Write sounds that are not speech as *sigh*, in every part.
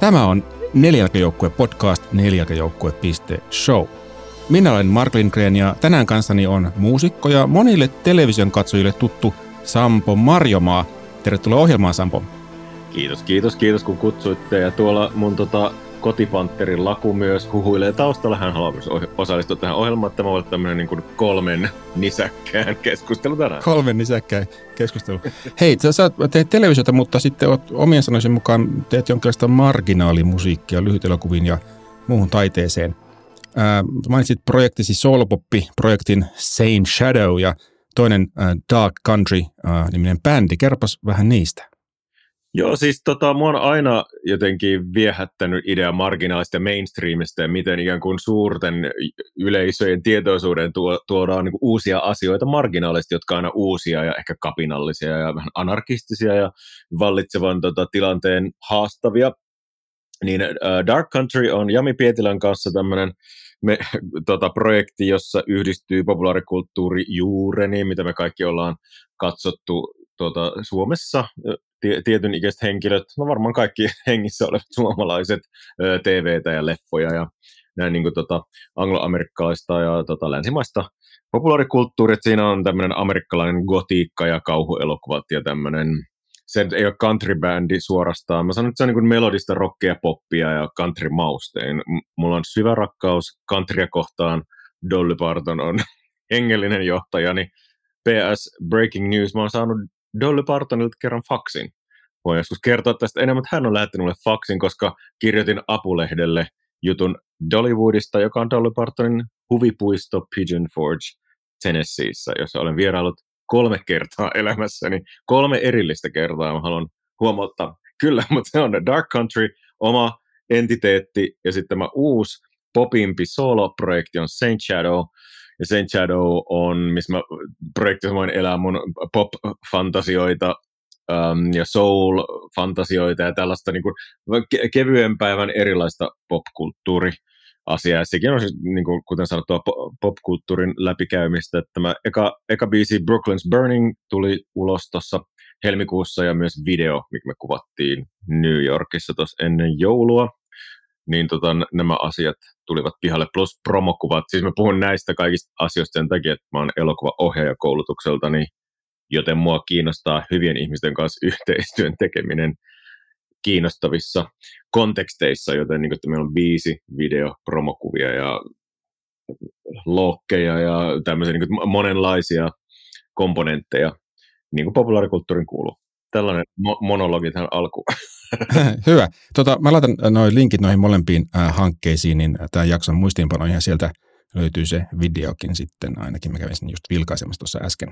Tämä on Neljälkäjoukkue podcast neljälkäjoukkue.show. Minä olen Mark Lindgren ja tänään kanssani on muusikko ja monille television katsojille tuttu Sampo Marjomaa. Tervetuloa ohjelmaan Sampo. Kiitos, kiitos, kiitos kun kutsuitte. Ja tuolla mun tota, kotipantterin laku myös huhuilee taustalla. Hän haluaa myös osallistua tähän ohjelmaan. Tämä on tämmöinen niin kuin kolmen nisäkkään keskustelu tänään. Kolmen nisäkkään keskustelu. Hei, sä teet televisiota, mutta sitten oot omien sanoisen mukaan teet jonkinlaista marginaalimusiikkia lyhytelokuvin ja muuhun taiteeseen. Ää, mainitsit projektisi Soulpoppi-projektin Sane Shadow ja toinen äh, Dark Country-niminen bändi. Kerropas vähän niistä. Joo, siis tota, mua on aina jotenkin viehättänyt idea marginaalista mainstreamista ja miten ikään kuin suurten yleisöjen tietoisuuden tuo, tuodaan niin uusia asioita marginaalisesti, jotka on aina uusia ja ehkä kapinallisia ja vähän anarkistisia ja vallitsevan tota, tilanteen haastavia. Niin uh, Dark Country on Jami Pietilän kanssa tämmöinen *laughs* tota, projekti, jossa yhdistyy populaarikulttuuri juureni, mitä me kaikki ollaan katsottu tuota, Suomessa tietyn ikäiset henkilöt, no varmaan kaikki *laughs* hengissä olevat suomalaiset TVtä ja leffoja ja näin niin kuin tota, angloamerikkalaista ja tota, länsimaista populaarikulttuuria. Siinä on tämmöinen amerikkalainen gotiikka ja kauhuelokuvat ja tämmöinen, se ei ole countrybändi suorastaan. Mä sanon, että se on niin melodista rockia, poppia ja country maustein. Mulla on syvä rakkaus countrya kohtaan. Dolly Parton on *laughs* hengellinen johtajani. PS Breaking News, mä oon saanut Dolly Partonilta kerran faksin. Voin joskus kertoa tästä enemmän, mutta hän on lähettänyt mulle faksin, koska kirjoitin Apulehdelle jutun Dollywoodista, joka on Dolly Partonin huvipuisto Pigeon Forge Tennesseeissä, jossa olen vieraillut kolme kertaa elämässäni. Kolme erillistä kertaa mä haluan huomauttaa. Kyllä, *laughs* mutta se on Dark Country, oma entiteetti, ja sitten tämä uusi popimpi solo-projekti on Saint Shadow, ja Saint Shadow on, missä mä projektissa voin elää mun pop-fantasioita um, ja soul-fantasioita ja tällaista niin kuin, ke- kevyen päivän erilaista popkulttuuri asiaa. Sekin on siis, niin kuin, kuten sanottua, popkulttuurin läpikäymistä. Tämä eka, eka biisi Brooklyn's Burning tuli ulos tuossa helmikuussa ja myös video, mikä me kuvattiin New Yorkissa tuossa ennen joulua niin tota, nämä asiat tulivat pihalle, plus promokuvat. Siis mä puhun näistä kaikista asioista sen takia, että mä oon elokuva-ohjaaja koulutukseltani, joten mua kiinnostaa hyvien ihmisten kanssa *laughs* yhteistyön tekeminen kiinnostavissa konteksteissa, joten niin että meillä on biisi, video, promokuvia ja lokkeja ja tämmöisiä niin monenlaisia komponentteja, niin kuin populaarikulttuurin kuuluu. Tällainen mo- monologi tähän alkuun. *laughs* Hyvä. Tota, mä laitan noin linkit noihin molempiin äh, hankkeisiin, niin tämän jakson muistiinpanoihin ja sieltä löytyy se videokin sitten, ainakin mä kävin sen just vilkaisemassa tuossa äsken.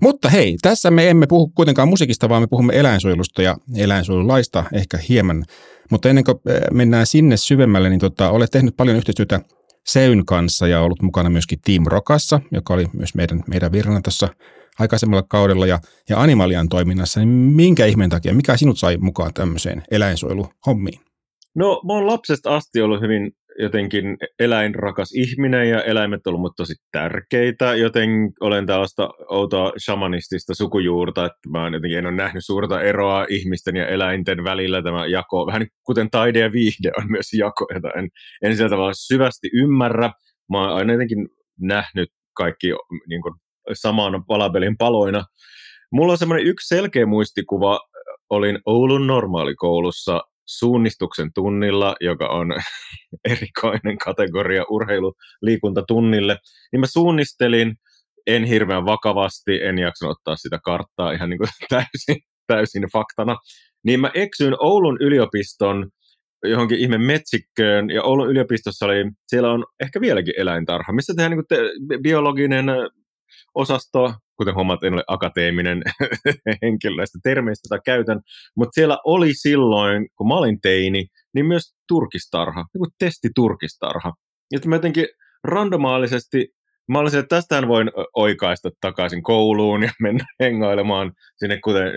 Mutta hei, tässä me emme puhu kuitenkaan musiikista, vaan me puhumme eläinsuojelusta ja eläinsuojelulaista ehkä hieman. Mutta ennen kuin mennään sinne syvemmälle, niin tota, olet tehnyt paljon yhteistyötä Seyn kanssa ja ollut mukana myöskin Team Rokassa, joka oli myös meidän, meidän virana tuossa aikaisemmalla kaudella ja, ja Animalian toiminnassa, niin minkä ihmeen takia, mikä sinut sai mukaan tämmöiseen eläinsuojeluhommiin? No, mä oon lapsesta asti ollut hyvin jotenkin eläinrakas ihminen ja eläimet on ollut tosi tärkeitä, joten olen tällaista outoa shamanistista sukujuurta, että mä jotenkin en ole nähnyt suurta eroa ihmisten ja eläinten välillä tämä jako, vähän kuten taide ja viihde on myös jako, jota en, en sillä tavalla syvästi ymmärrä. Mä oon aina jotenkin nähnyt kaikki niin kuin, saman palapelin paloina. Mulla on semmoinen yksi selkeä muistikuva, olin Oulun normaalikoulussa suunnistuksen tunnilla, joka on *laughs* erikoinen kategoria urheiluliikuntatunnille, niin mä suunnistelin, en hirveän vakavasti, en jaksanut ottaa sitä karttaa ihan niin kuin *laughs* täysin, täysin faktana, niin mä eksyin Oulun yliopiston johonkin ihme metsikköön, ja Oulun yliopistossa oli, siellä on ehkä vieläkin eläintarha, missä tehdään niin te- biologinen osasto, kuten huomaat, en ole akateeminen *laughs* henkilö näistä termeistä, tai käytän, mutta siellä oli silloin, kun mä olin teini, niin myös turkistarha, joku testiturkistarha. Ja mä jotenkin randomaalisesti, mä olisin, että tästähän voin oikaista takaisin kouluun ja mennä *laughs* hengailemaan sinne, kuten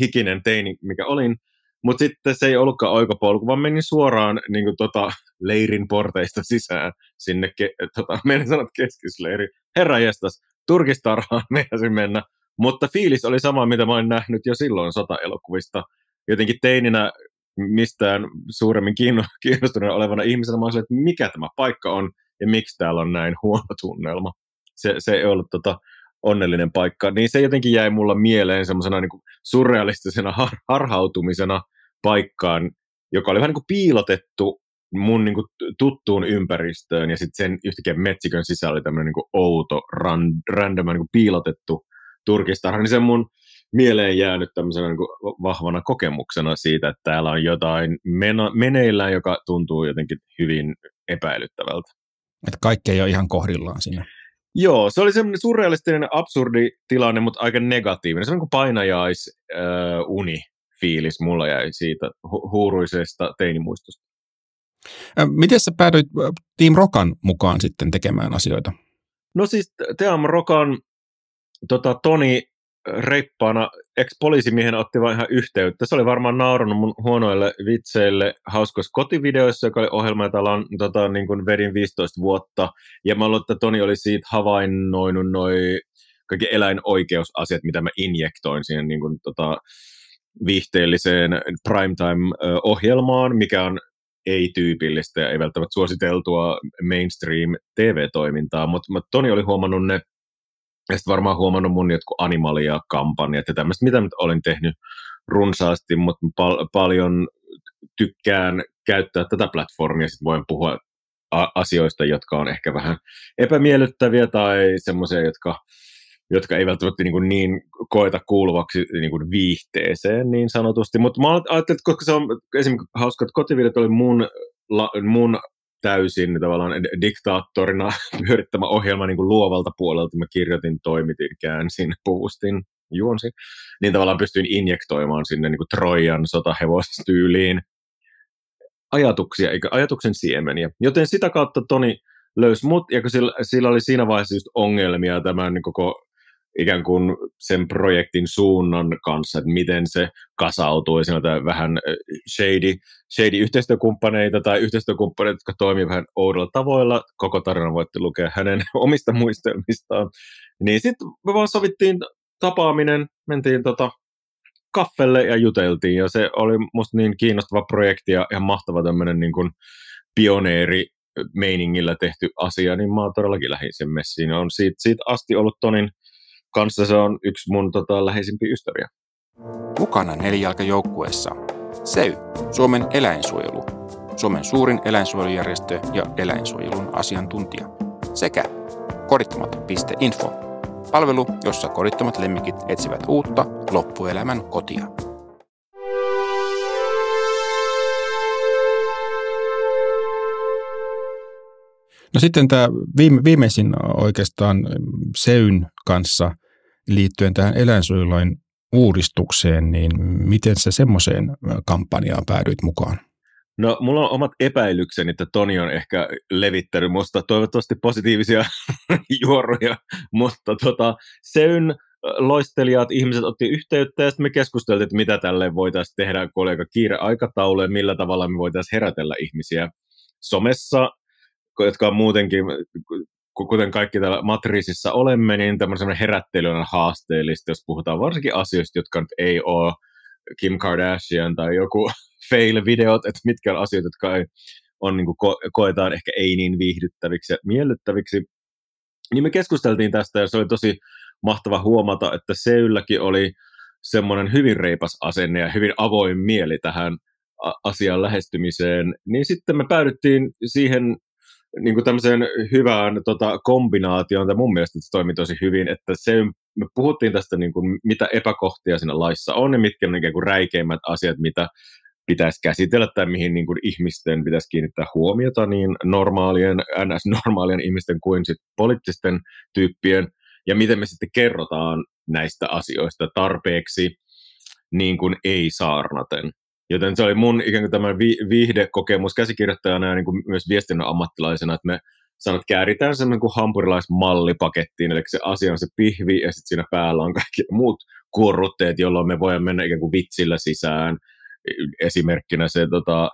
hikinen teini, mikä olin. Mutta sitten se ei ollutkaan oikopolku, vaan menin suoraan niin kuin, tota, leirin porteista sisään sinne, ke, tota, menin sanot keskisleiri. Herra jestas, turkistarhaan *laughs* meinasin mennä, mutta fiilis oli sama, mitä mä olin nähnyt jo silloin sota-elokuvista. Jotenkin teininä mistään suuremmin *laughs* kiinnostunut olevana ihmisenä. Mä olisin, että mikä tämä paikka on ja miksi täällä on näin huono tunnelma. Se, se ei ollut tota, onnellinen paikka. Niin se jotenkin jäi mulla mieleen semmoisena niin surrealistisena har- harhautumisena paikkaan, joka oli vähän niin kuin piilotettu mun niin kuin tuttuun ympäristöön ja sitten sen yhtäkkiä metsikön sisällä oli tämmöinen niin outo, ran, random, niin kuin piilotettu turkistarha, niin se mun mieleen jäänyt tämmöisenä niin kuin vahvana kokemuksena siitä, että täällä on jotain meno, meneillään, joka tuntuu jotenkin hyvin epäilyttävältä. Että kaikki ei ole ihan kohdillaan siinä. Joo, se oli semmoinen surrealistinen, absurdi tilanne, mutta aika negatiivinen. Se on kuin painajais äh, uni fiilis mulla jäi siitä hu- huuruisesta teinimuistosta. Miten sä päädyit Team Rokan mukaan sitten tekemään asioita? No siis Team Rokan tota, Toni reippaana ex-poliisimiehen otti vain ihan yhteyttä. Se oli varmaan naurannut mun huonoille vitseille hauskoissa kotivideoissa, joka oli ohjelma, jota on, tota, niin kuin vedin 15 vuotta. Ja mä luulen, että Toni oli siitä havainnoinut noin kaikki eläinoikeusasiat, mitä mä injektoin siihen niin kuin, tota, viihteelliseen primetime-ohjelmaan, mikä on ei-tyypillistä ja ei välttämättä suositeltua mainstream TV-toimintaa, mutta mut Toni oli huomannut ne, ja sitten varmaan huomannut mun jotkut animalia-kampanjat ja tämmöistä, mitä nyt olin tehnyt runsaasti, mutta pal- paljon tykkään käyttää tätä platformia, sitten voin puhua asioista, jotka on ehkä vähän epämiellyttäviä tai semmoisia, jotka jotka ei välttämättä niin, kuin niin koeta kuuluvaksi niin kuin viihteeseen niin sanotusti. Mutta mä ajattelin, että koska se on esimerkiksi hauska, että kotivideot oli mun, la, mun täysin tavallaan diktaattorina *laughs* pyörittämä ohjelma niin kuin luovalta puolelta. Mä kirjoitin, toimitin, käänsin, puustin, juonsin. Niin tavallaan pystyin injektoimaan sinne niin kuin Trojan sotahevostyyliin ajatuksia, eikä ajatuksen siemeniä. Joten sitä kautta Toni löysi mut, ja kun sillä, sillä oli siinä vaiheessa just ongelmia tämän koko ikään kuin sen projektin suunnan kanssa, että miten se kasautuu. On vähän shady, shady yhteistyökumppaneita tai yhteistyökumppaneita, jotka toimivat vähän oudolla tavoilla. Koko tarina voitte lukea hänen *laughs* omista muistelmistaan. Niin sitten me vaan sovittiin tapaaminen, mentiin tota kaffelle ja juteltiin, ja se oli musta niin kiinnostava projekti ja ihan mahtava tämmöinen niin kuin pioneeri meiningillä tehty asia, niin mä todellakin lähdin sen messiin. On siitä, siitä asti ollut Tonin kanssa se on yksi mun tota, läheisimpiä ystäviä. Mukana nelijalkajoukkueessa. SEY, Suomen eläinsuojelu, Suomen suurin eläinsuojelujärjestö ja eläinsuojelun asiantuntija, sekä kodittomat.info, palvelu, jossa kodittomat lemmikit etsivät uutta loppuelämän kotia. No sitten tämä viime, viimeisin oikeastaan SEYn kanssa liittyen tähän eläinsuojelulain uudistukseen, niin miten sä semmoiseen kampanjaan päädyit mukaan? No, mulla on omat epäilykseni, että Toni on ehkä levittänyt musta toivottavasti positiivisia *laughs* juoruja, mutta tota, Seyn loistelijat, ihmiset otti yhteyttä ja sitten me keskusteltiin, että mitä tälle voitaisiin tehdä, kun oli aika kiire aikataulu ja millä tavalla me voitaisiin herätellä ihmisiä. Somessa jotka on muutenkin, kuten kaikki täällä matriisissa olemme, niin tämmöinen herättely on haasteellista, jos puhutaan varsinkin asioista, jotka nyt ei ole Kim Kardashian tai joku *laughs* fail-videot, että mitkä on asioita, jotka ei, on, niin ko- koetaan ehkä ei niin viihdyttäviksi ja miellyttäviksi. Niin me keskusteltiin tästä ja se oli tosi mahtava huomata, että Seylläkin oli semmoinen hyvin reipas asenne ja hyvin avoin mieli tähän asian lähestymiseen, niin sitten me päädyttiin siihen niin kuin tämmöiseen hyvään tota, kombinaatioon, tai mun mielestä se toimi tosi hyvin, että se, me puhuttiin tästä, niin kuin, mitä epäkohtia siinä laissa on, ja mitkä on ikään kuin räikeimmät asiat, mitä pitäisi käsitellä, tai mihin niin kuin ihmisten pitäisi kiinnittää huomiota, niin normaalien, ns-normaalien ihmisten kuin sit poliittisten tyyppien, ja miten me sitten kerrotaan näistä asioista tarpeeksi niin kuin ei saarnaten. Joten se oli mun ikään kuin tämä vi- viihdekokemus käsikirjoittajana ja niin kuin myös viestinnän ammattilaisena, että me sanot, kääritään semmoinen kuin hampurilaismallipakettiin, eli se asia on se pihvi ja sitten siinä päällä on kaikki muut kuorrutteet, jolloin me voimme mennä ikään kuin vitsillä sisään. Esimerkkinä se tota,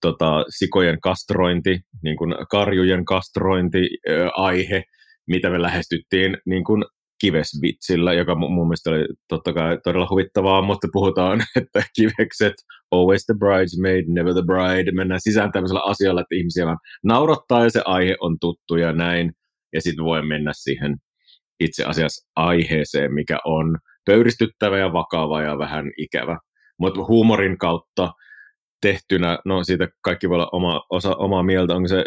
tota, sikojen kastrointi, niin kuin karjujen kastrointi aihe, mitä me lähestyttiin niin kuin kivesvitsillä, joka mun mielestä oli totta kai todella huvittavaa, mutta puhutaan, *laughs* että kivekset always the bridesmaid, never the bride. Mennään sisään tämmöisellä asialla, että ihmisiä vaan naurattaa ja se aihe on tuttu ja näin. Ja sitten voi mennä siihen itse asiassa aiheeseen, mikä on pöyristyttävä ja vakava ja vähän ikävä. Mutta huumorin kautta tehtynä, no siitä kaikki voi olla oma, osa, omaa mieltä, onko se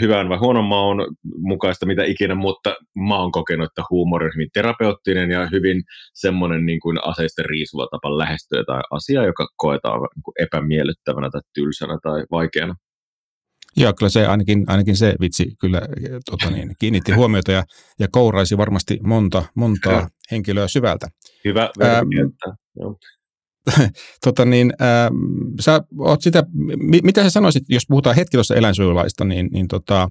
hyvän vai huonon maun mukaista, mitä ikinä, mutta mä oon kokenut, että huumori on hyvin terapeuttinen ja hyvin semmoinen niin kuin aseisten riisuva tapa lähestyä tai asiaa, joka koetaan niin kuin epämiellyttävänä tai tylsänä tai vaikeana. Joo, kyllä se ainakin, ainakin se vitsi kyllä tota niin, kiinnitti huomiota ja, ja kouraisi varmasti monta, montaa henkilöä syvältä. Hyvä ähm, Joo. *laughs* tota niin, äh, sä oot sitä, mitä sä sanoisit, jos puhutaan hetki tuossa eläinsuojelulaista, niin, niin tota,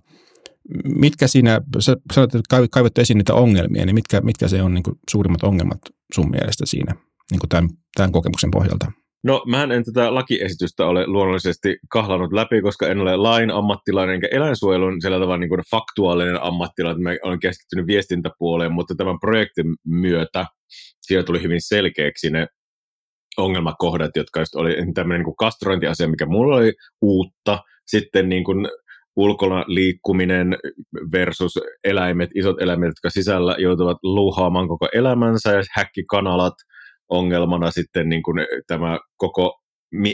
mitkä siinä, sä sanoit, että kaivat esiin niitä ongelmia, niin mitkä, mitkä se on niin kuin suurimmat ongelmat sun mielestä siinä niin kuin tämän, tämän kokemuksen pohjalta? No, mä en tätä lakiesitystä ole luonnollisesti kahlannut läpi, koska en ole lain ammattilainen enkä eläinsuojelun sillä tavalla niin kuin faktuaalinen ammattilainen. Mä olen keskittynyt viestintäpuoleen, mutta tämän projektin myötä siellä tuli hyvin selkeäksi ne ongelmakohdat, jotka just oli tämmöinen niin kuin kastrointiasia, mikä mulla oli uutta. Sitten niin kuin ulkona liikkuminen versus eläimet, isot eläimet, jotka sisällä joutuvat luuhaamaan koko elämänsä ja häkkikanalat ongelmana sitten niin kuin tämä koko,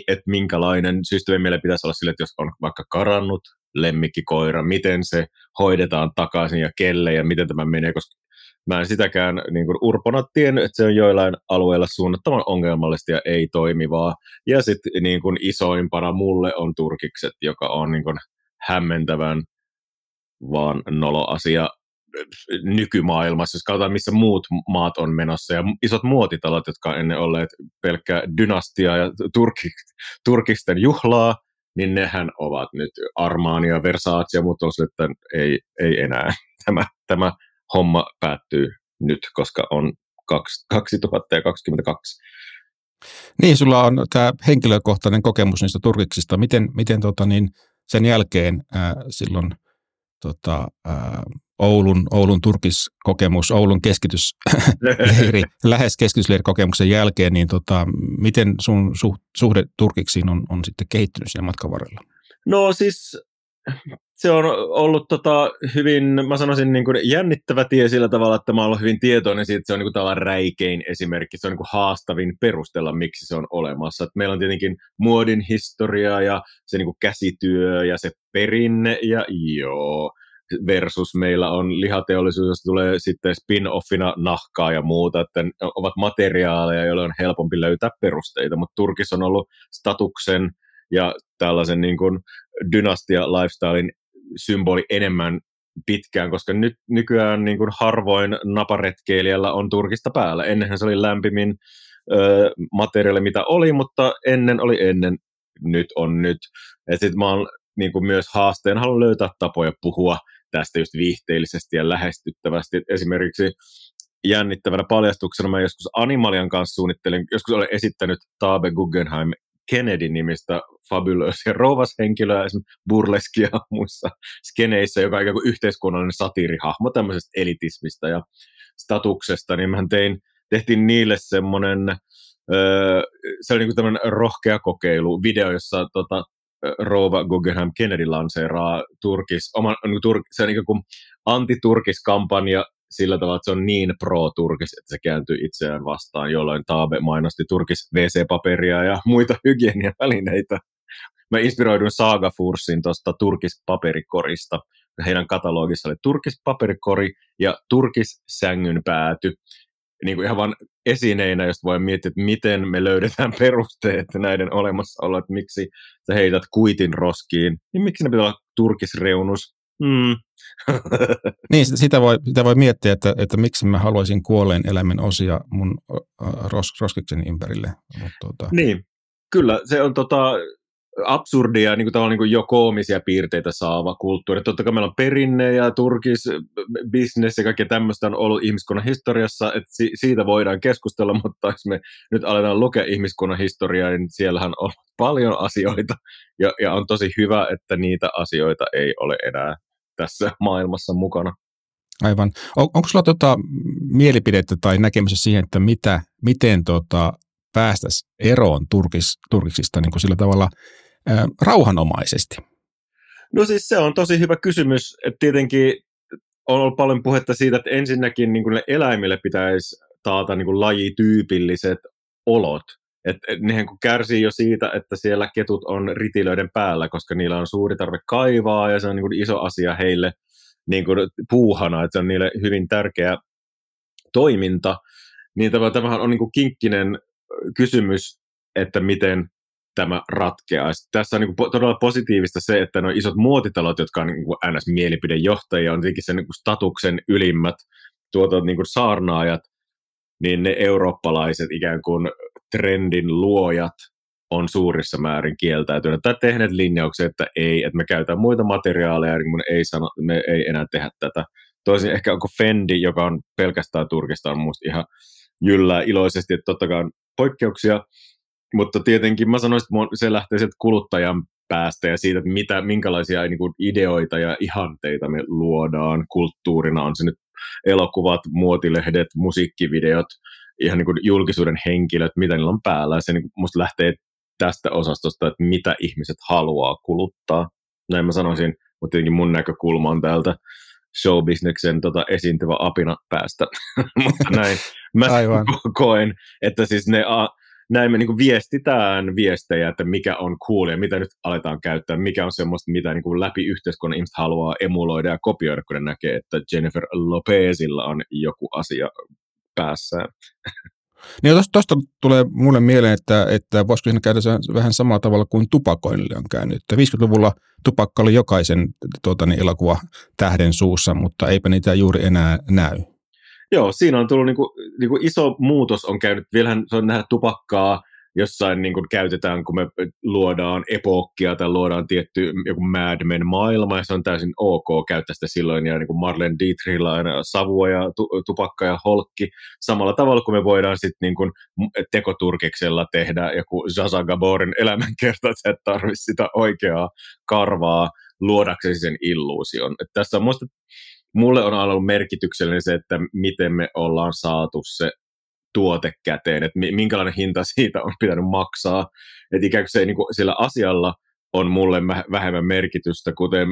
että minkälainen systeemi meillä pitäisi olla sille, että jos on vaikka karannut lemmikkikoira, miten se hoidetaan takaisin ja kelle ja miten tämä menee, koska mä en sitäkään niin kuin urpona tiennyt, että se on joillain alueilla suunnattoman ongelmallista ja ei toimivaa. Ja sitten niin kuin isoimpana mulle on turkikset, joka on niin kuin hämmentävän vaan nolo asia nykymaailmassa, jos katsotaan missä muut maat on menossa ja isot muotitalot, jotka on ennen olleet pelkkää dynastia ja turki, turkisten juhlaa, niin nehän ovat nyt Armania, Versace ja muut on että ei, ei enää. *laughs* Tämä, tämä homma päättyy nyt, koska on 2022. Niin, sulla on tämä henkilökohtainen kokemus niistä turkiksista. Miten, miten tota, niin sen jälkeen ää, silloin tota, ää, Oulun, Oulun turkiskokemus, Oulun keskitysleiri, *laughs* lähes keskitysleirikokemuksen jälkeen, niin tota, miten sun suhde turkiksiin on, on sitten kehittynyt siinä matkan varrella? No siis se on ollut tota, hyvin, mä sanoisin niin kuin jännittävä tie sillä tavalla, että mä olen hyvin tietoinen siitä, että se on niin kuin räikein esimerkki, se on niin kuin haastavin perustella, miksi se on olemassa. Et meillä on tietenkin muodin historia ja se niin kuin käsityö ja se perinne ja joo, versus meillä on lihateollisuus, josta tulee sitten spin-offina nahkaa ja muuta, että ovat materiaaleja, joille on helpompi löytää perusteita, mutta Turkis on ollut statuksen ja tällaisen niin kuin dynastia-lifestylein symboli enemmän pitkään, koska nyt nykyään niin kuin harvoin naparetkeilijällä on turkista päällä. Ennenhän se oli lämpimin ö, materiaali, mitä oli, mutta ennen oli ennen, nyt on nyt. Ja sitten mä oon niin kuin myös haasteen haluan löytää tapoja puhua tästä just viihteellisesti ja lähestyttävästi. Esimerkiksi jännittävänä paljastuksena mä joskus Animalian kanssa suunnittelin, joskus olen esittänyt Taabe Guggenheim Kennedy-nimistä fabulöisiä rouvashenkilöä, esimerkiksi burleskia *laughs* muissa skeneissä, joka on ikään kuin yhteiskunnallinen satiirihahmo tämmöisestä elitismistä ja statuksesta, niin mä tein, tehtiin niille semmoinen, öö, se oli niin tämmöinen rohkea kokeilu, video, jossa tota, Rova Guggenheim Kennedy lanseeraa Turkis, oman, niin tur, se on niin kuin anti-Turkis-kampanja sillä tavalla, että se on niin pro-Turkis, että se kääntyy itseään vastaan, jolloin Taabe mainosti Turkis WC-paperia ja muita hygieniavälineitä. Mä inspiroidun Saga Fursin tuosta Turkis paperikorista. Heidän katalogissa oli Turkis paperikori ja Turkis sängyn pääty. Niin kuin ihan vain esineinä, jos voi miettiä, että miten me löydetään *laughs* perusteet näiden olemassaoloa, että miksi sä heität kuitin roskiin, niin miksi ne pitää olla turkisreunus, Mm. *laughs* niin, sitä voi, sitä voi miettiä, että, että miksi mä haluaisin kuolleen eläimen osia mun ros, roskiksen ympärille. Mut, tuota... Niin, kyllä. Se on tota, absurdia, niin kuin, niin kuin jo koomisia piirteitä saava kulttuuri. Totta kai meillä on perinne ja turkis, business ja kaikkea tämmöistä on ollut ihmiskunnan historiassa, että si- siitä voidaan keskustella, *laughs* mutta jos me nyt aletaan lukea ihmiskunnan historiaa, niin siellähän on *laughs* paljon asioita ja, ja on tosi hyvä, että niitä asioita ei ole enää tässä *laughs* maailmassa mukana. Aivan. On, onko sulla tota mielipidettä tai näkemystä siihen, että mitä, miten tota, päästäisiin eroon turkis, turkiksista niin kuin sillä tavalla ää, rauhanomaisesti? No siis se on tosi hyvä kysymys. että tietenkin on ollut paljon puhetta siitä, että ensinnäkin niin kuin eläimille pitäisi taata niin kuin lajityypilliset olot. Et, et nehän kun kärsii jo siitä, että siellä ketut on ritilöiden päällä, koska niillä on suuri tarve kaivaa ja se on niin kuin iso asia heille niin kuin puuhana, että se on niille hyvin tärkeä toiminta. Niin tämä, tämähän on niin kuin kinkkinen kysymys, että miten tämä ratkeaa. Tässä on niin kuin todella positiivista se, että nuo isot muotitalot, jotka on niin NS-mielipidejohtajia, on tietenkin sen niin kuin statuksen ylimmät tuota, niin kuin saarnaajat, niin ne eurooppalaiset ikään kuin trendin luojat on suurissa määrin kieltäytyneet tai tehneet linjauksia, että ei, että me käytetään muita materiaaleja, niin ei sano, me ei enää tehdä tätä. Toisin ehkä onko Fendi, joka on pelkästään Turkista, on musta ihan jyllää iloisesti, että totta kai on poikkeuksia, mutta tietenkin mä sanoisin, että se lähtee sieltä kuluttajan päästä ja siitä, että mitä, minkälaisia niin kuin ideoita ja ihanteita me luodaan kulttuurina. On se nyt elokuvat, muotilehdet, musiikkivideot, ihan niin kuin julkisuuden henkilöt, mitä niillä on päällä. Ja se niin musta lähtee tästä osastosta, että mitä ihmiset haluaa kuluttaa. Näin mä sanoisin, mutta tietenkin mun näkökulma on täältä showbisneksen tota, esiintyvä apina päästä. *laughs* mutta näin mä Aivan. koen, että siis ne a, näin me niin kuin viestitään viestejä, että mikä on cool ja mitä nyt aletaan käyttää, mikä on semmoista, mitä niin kuin läpi yhteiskunnan ihmiset haluaa emuloida ja kopioida, kun ne näkee, että Jennifer Lopezilla on joku asia päässään. Niin tuosta tulee mulle mieleen, että, että voisiko siinä käydä vähän samalla tavalla kuin tupakoinnille on käynyt. 50-luvulla tupakka oli jokaisen tuota, niin, elokuva tähden suussa, mutta eipä niitä juuri enää näy. Joo, siinä on tullut niin kuin, niin kuin iso muutos on käynyt. Vielähän se on nähdä tupakkaa jossain niin kuin käytetään, kun me luodaan epokkia tai luodaan tietty joku Mad Men maailma, ja se on täysin ok käyttää sitä silloin, ja niin kuin Marlene Dietrichillä aina savua ja tu- tupakka ja holkki, samalla tavalla kuin me voidaan sitten niin kuin tekoturkiksella tehdä joku Zaza Gaborin elämänkerta, että et tarvitse sitä oikeaa karvaa luodaksesi sen illuusion. Et tässä on musta mulle on ollut merkityksellinen se, että miten me ollaan saatu se tuote käteen, että minkälainen hinta *laughs* siitä on pitänyt maksaa. Että ikään kuin se niin kuin sillä asialla on mulle vähemmän merkitystä, kuten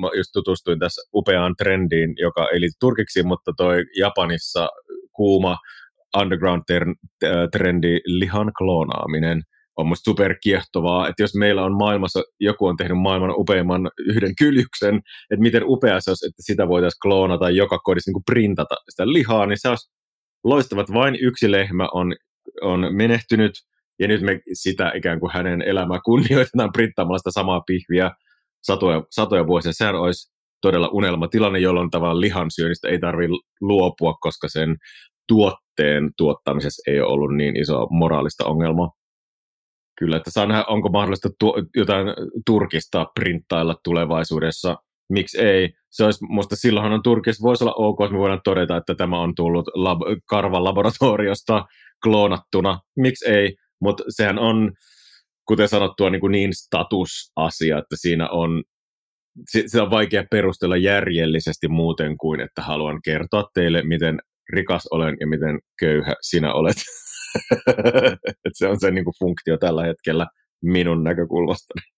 mä just tutustuin tässä upeaan trendiin, joka ei liity turkiksi, mutta toi Japanissa kuuma underground-trendi lihan kloonaaminen on musta super kiehtovaa, että jos meillä on maailmassa, joku on tehnyt maailman upeimman yhden kyljyksen, että miten upea se olisi, että sitä voitaisiin kloonata joka kodissa niin printata sitä lihaa, niin se olisi loistavat vain yksi lehmä on, on menehtynyt, ja nyt me sitä ikään kuin hänen elämää kunnioitetaan printtaamalla sitä samaa pihviä satoja, satoja vuosia. Sehän olisi todella unelmatilanne, jolloin tavallaan lihansyönnistä ei tarvitse luopua, koska sen tuotteen tuottamisessa ei ole ollut niin iso moraalista ongelmaa. Kyllä, että saa nähdä, onko mahdollista tuo, jotain Turkista printtailla tulevaisuudessa miksi ei. Se olisi, musta silloinhan on Turkissa voisi olla ok, jos me voidaan todeta, että tämä on tullut lab- karvan laboratoriosta kloonattuna. Miksi ei, mutta sehän on, kuten sanottua, niin, niin statusasia, että siinä on se on vaikea perustella järjellisesti muuten kuin, että haluan kertoa teille, miten rikas olen ja miten köyhä sinä olet. *laughs* se on se niin kuin funktio tällä hetkellä minun näkökulmastani.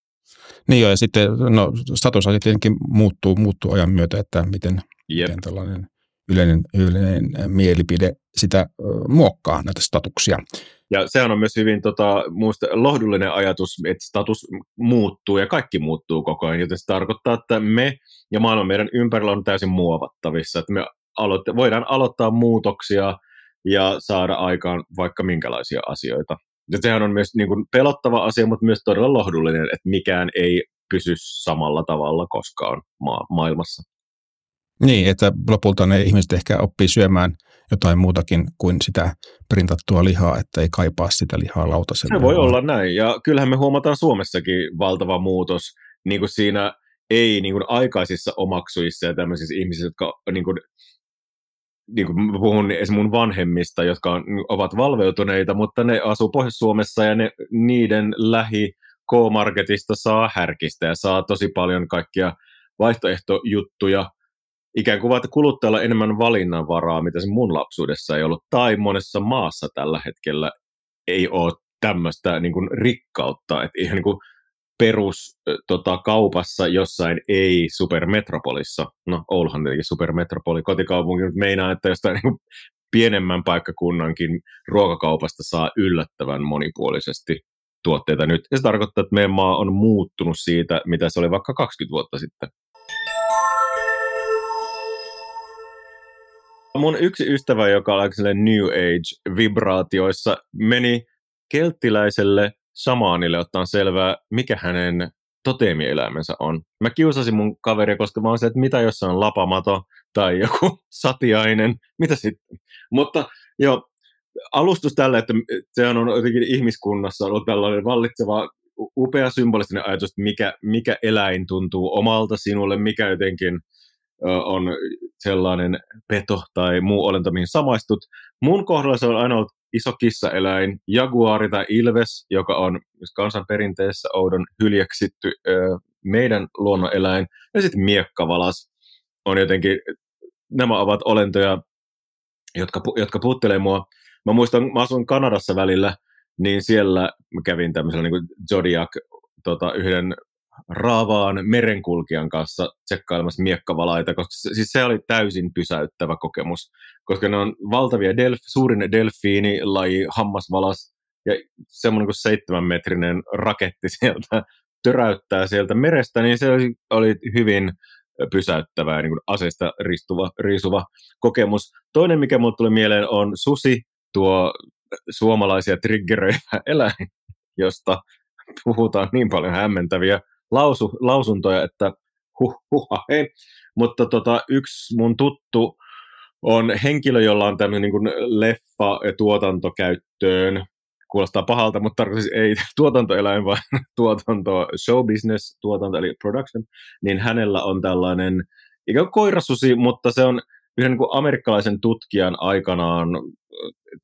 Niin joo, ja sitten no, statusasiat tietenkin muuttuu, muuttuu ajan myötä, että miten, miten tällainen yleinen, yleinen mielipide sitä muokkaa näitä statuksia. Ja sehän on myös hyvin tota, muista, lohdullinen ajatus, että status muuttuu ja kaikki muuttuu koko ajan, joten se tarkoittaa, että me ja maailma meidän ympärillä on täysin muovattavissa, että me aloitte, voidaan aloittaa muutoksia ja saada aikaan vaikka minkälaisia asioita. Ja sehän on myös niin kuin pelottava asia, mutta myös todella lohdullinen, että mikään ei pysy samalla tavalla koskaan ma- maailmassa. Niin, että lopulta ne ihmiset ehkä oppii syömään jotain muutakin kuin sitä printattua lihaa, että ei kaipaa sitä lihaa lautaselle. Se voi olla näin, ja kyllähän me huomataan Suomessakin valtava muutos niin kuin siinä ei niin kuin aikaisissa omaksuissa ja tämmöisissä ihmisissä, jotka niin kuin niin kuin puhun esimerkiksi mun vanhemmista, jotka on, ovat valveutuneita, mutta ne asuu Pohjois-Suomessa ja ne, niiden lähi K-Marketista saa härkistä ja saa tosi paljon kaikkia vaihtoehtojuttuja. Ikään kuin että kuluttajalla enemmän valinnanvaraa, mitä se mun lapsuudessa ei ollut, tai monessa maassa tällä hetkellä ei ole tämmöistä niin rikkautta, että ihan niin kuin perus tota, kaupassa jossain ei-supermetropolissa, no Ouluhan tietenkin supermetropoli, kotikaupunki, mutta meinaa, että jostain niin pienemmän paikkakunnankin ruokakaupasta saa yllättävän monipuolisesti tuotteita nyt. Ja se tarkoittaa, että meidän maa on muuttunut siitä, mitä se oli vaikka 20 vuotta sitten. Mun yksi ystävä, joka aika New Age-vibraatioissa, meni kelttiläiselle samaanille ottaa selvää, mikä hänen toteemieläimensä on. Mä kiusasin mun kaveria, koska mä oon se, että mitä jos on lapamato tai joku *laughs* satiainen, mitä sitten. Mutta joo, alustus tälle, että se on jotenkin ihmiskunnassa ollut tällainen vallitseva upea symbolistinen ajatus, että mikä, mikä eläin tuntuu omalta sinulle, mikä jotenkin on sellainen peto tai muu olento, mihin samaistut. Mun kohdalla se on aina ollut iso kissaeläin, jaguari tai ilves, joka on kansanperinteessä oudon hyljeksitty meidän luonnoneläin, ja sitten miekkavalas on jotenkin, nämä ovat olentoja, jotka, jotka puuttelee mua. Mä muistan, mä asun Kanadassa välillä, niin siellä mä kävin tämmöisellä niin Zodiac tota, yhden raavaan merenkulkijan kanssa tsekkailemassa miekkavalaita, koska siis se oli täysin pysäyttävä kokemus, koska ne on valtavia, delf, suurin delfiinilaji, hammasvalas, ja semmoinen kuin seitsemän metrinen raketti *laughs* sieltä töräyttää sieltä merestä, niin se oli, oli hyvin pysäyttävä ja niin aseista ristuva, riisuva kokemus. Toinen, mikä mulle tuli mieleen, on susi, tuo suomalaisia triggeröivä eläin, josta puhutaan niin paljon hämmentäviä lausu, lausuntoja, että huh, huh, hei. Mutta tota, yksi mun tuttu on henkilö, jolla on tämmöinen niin leffa- tuotantokäyttöön. Kuulostaa pahalta, mutta tarkoitus ei *laughs* tuotantoeläin, vaan *laughs* tuotanto, show business, tuotanto eli production, niin hänellä on tällainen ikään kuin koirasusi, mutta se on yhden niin kuin amerikkalaisen tutkijan aikanaan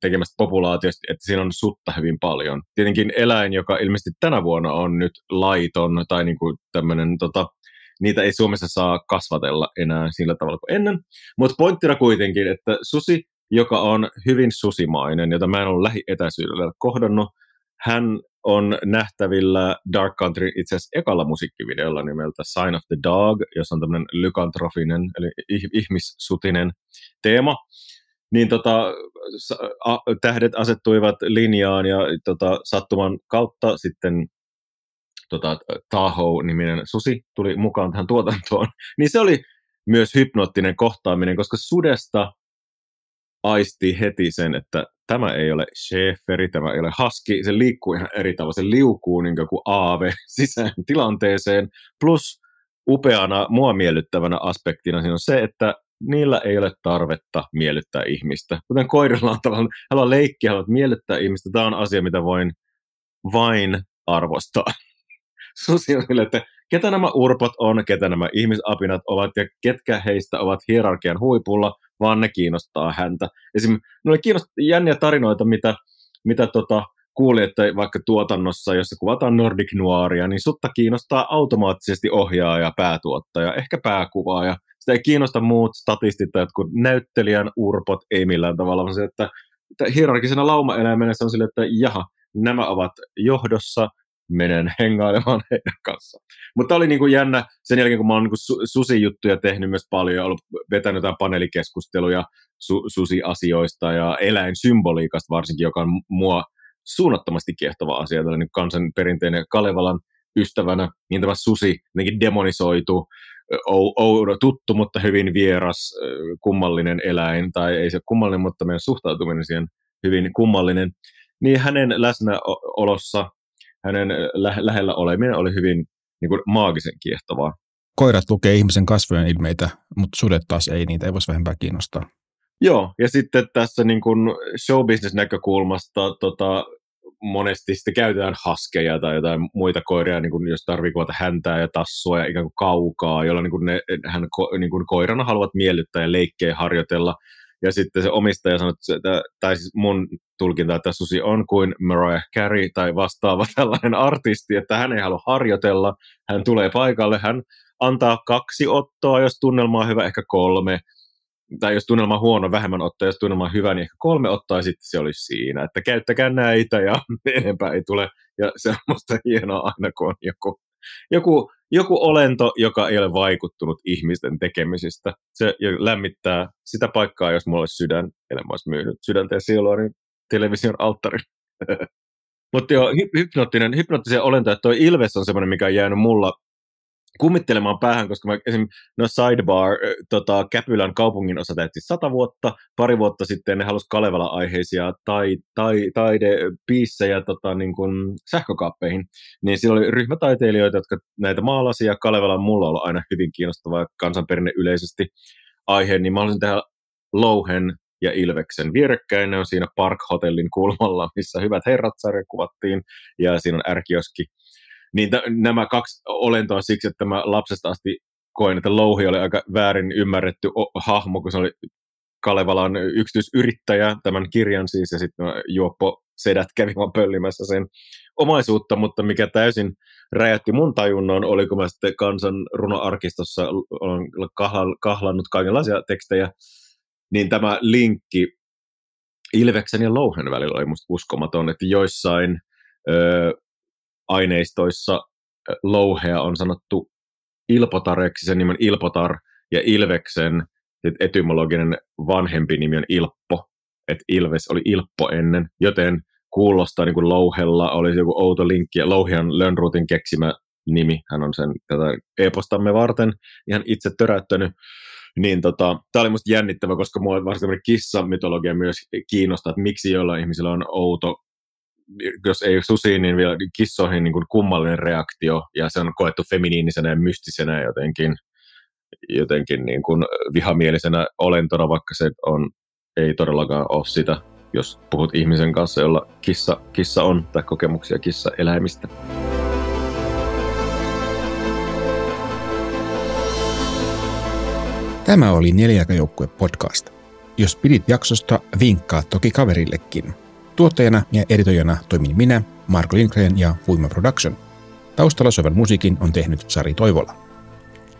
tekemästä populaatiosta, että siinä on sutta hyvin paljon. Tietenkin eläin, joka ilmeisesti tänä vuonna on nyt laiton tai niin kuin tämmöinen, tota, niitä ei Suomessa saa kasvatella enää sillä tavalla kuin ennen. Mutta pointtina kuitenkin, että susi, joka on hyvin susimainen, jota mä en ole lähietäisyydellä kohdannut, hän on nähtävillä Dark Country itse asiassa ekalla musiikkivideolla nimeltä Sign of the Dog, jossa on tämmöinen lykantrofinen, eli ihmissutinen teema. Niin tota, tähdet asettuivat linjaan ja tota, sattuman kautta sitten tota, Tahoe-niminen susi tuli mukaan tähän tuotantoon. *laughs* Niin se oli myös hypnoottinen kohtaaminen, koska sudesta aisti heti sen, että tämä ei ole Schäferi, tämä ei ole Husky, se liikkuu ihan eri tavalla, se liukuu niin kuin aave sisään *laughs* tilanteeseen, plus upeana, mua miellyttävänä aspektina siinä on se, että niillä ei ole tarvetta miellyttää ihmistä. Kuten koirilla on tavallaan, haluaa leikkiä, haluaa miellyttää ihmistä, tämä on asia, mitä voin vain arvostaa. *laughs* Susi on sille, että ketä nämä urpot on, ketä nämä ihmisapinat ovat ja ketkä heistä ovat hierarkian huipulla, vaan ne kiinnostaa häntä. Esimerkiksi ne oli kiinnostaa jänniä tarinoita, mitä, mitä tota, kuuli, että vaikka tuotannossa, jossa kuvataan Nordic Noiria, niin sutta kiinnostaa automaattisesti ohjaaja, päätuottaja, ehkä pääkuvaaja. Sitä ei kiinnosta muut statistit tai jotkut näyttelijän urpot, ei millään tavalla, vaan se, että, että hierarkisena laumaeläimenä se on sille, että jaha, nämä ovat johdossa, menen *laughs* hengailemaan heidän kanssaan. Mutta oli niin kuin jännä sen jälkeen, kun mä oon niin su- susijuttuja tehnyt myös paljon, ollut vetänyt jotain paneelikeskusteluja su- susiasioista ja eläinsymboliikasta varsinkin, joka on mua suunnattomasti kiehtova asia, tällainen kansanperinteinen Kalevalan ystävänä, niin tämä susi jotenkin demonisoitu, oudo, tuttu, mutta hyvin vieras, kummallinen eläin, tai ei se kummallinen, mutta meidän suhtautuminen siihen hyvin kummallinen, niin hänen läsnäolossa hänen lä- lähellä oleminen oli hyvin niin kuin maagisen kiehtovaa. Koirat lukee ihmisen kasvojen ilmeitä, mutta sudet taas ei, niitä ei voisi vähempää kiinnostaa. Joo, ja sitten tässä niin kuin showbusiness-näkökulmasta tota, monesti sitten käytetään haskeja tai jotain muita koiria, niin kuin jos tarvii kuvata häntää ja tassua ja ikään kuin kaukaa, jolla niin kuin ne, hän niin kuin koirana haluavat miellyttää ja leikkeä harjoitella. Ja sitten se omistaja sanoi, että, tai siis mun tulkinta, että Susi on kuin Mariah Carey tai vastaava *laughs* tällainen artisti, että hän ei halua harjoitella, hän tulee paikalle, hän antaa kaksi ottoa, jos tunnelma on hyvä, ehkä kolme, tai jos tunnelma on huono, vähemmän ottaa, jos tunnelma on hyvä, niin ehkä kolme ottaa, ja sitten se olisi siinä, että käyttäkää näitä, ja *laughs* enempää ei tule, ja se on musta hienoa aina, kun on joku, joku, joku olento, joka ei ole vaikuttunut ihmisten tekemisistä. Se lämmittää sitä paikkaa, jos mulla olisi sydän, en mä olisi myynyt sydäntä ja sielua, niin television alttari. *laughs* Mutta joo, hypnoottinen, hypnoottisia olentoja, toi Ilves on semmoinen, mikä on jäänyt mulla kummittelemaan päähän, koska mä esim. no Sidebar, tota, Käpylän kaupungin osa täytti sata vuotta, pari vuotta sitten ne halusi Kalevala-aiheisia tai, tai, taidepiissejä tota, niin kuin sähkökaappeihin, niin siellä oli ryhmätaiteilijoita, jotka näitä maalasia, Kalevala on mulla ollut aina hyvin kiinnostava kansanperinne yleisesti aihe, niin mä haluaisin tehdä Louhen ja Ilveksen vierekkäin. Ne on siinä Park Hotellin kulmalla, missä hyvät herrat sarja kuvattiin, ja siinä on ärkioski niin t- nämä kaksi olentoa siksi, että mä lapsesta asti koin, että Louhi oli aika väärin ymmärretty o- hahmo, kun se oli Kalevalan yksityisyrittäjä, tämän kirjan siis, ja sitten juoppo sedät kävi vaan pöllimässä sen omaisuutta, mutta mikä täysin räjähti mun tajunnon, oli kun mä sitten kansan runoarkistossa olen kahlannut kaikenlaisia tekstejä, niin tämä linkki Ilveksen ja Louhen välillä oli musta uskomaton, että joissain aineistoissa louhea on sanottu ilpotareksi, sen nimen ilpotar, ja ilveksen etymologinen vanhempi nimi on ilppo, että ilves oli ilppo ennen, joten kuulostaa niin kuin louhella olisi joku outo linkki, ja louhi on Lönnruutin keksimä nimi, hän on sen tätä e-postamme varten ihan itse töräyttänyt, niin tota, tämä oli musta jännittävä, koska mua varsinkin kissa-mytologia myös kiinnostaa, että miksi jollain ihmisillä on outo jos ei susiin, niin vielä kissoihin niin kuin kummallinen reaktio, ja se on koettu feminiinisenä ja mystisenä jotenkin, jotenkin niin kuin vihamielisenä olentona, vaikka se on, ei todellakaan ole sitä, jos puhut ihmisen kanssa, jolla kissa, kissa on, tai kokemuksia kissa-eläimistä. Tämä oli Neljäkäjoukkue podcast. Jos pidit jaksosta, vinkkaa toki kaverillekin – Tuottajana ja editoijana toimin minä, Marko Lindgren ja Voima Production. Taustalla soivan musiikin on tehnyt Sari Toivola.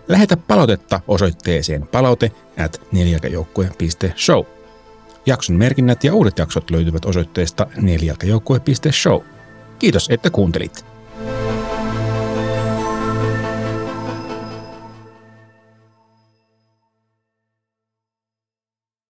Lähetä palautetta osoitteeseen palaute at neljälkäjoukkue.show. Jakson merkinnät ja uudet jaksot löytyvät osoitteesta neljälkäjoukkue.show. Kiitos, että kuuntelit.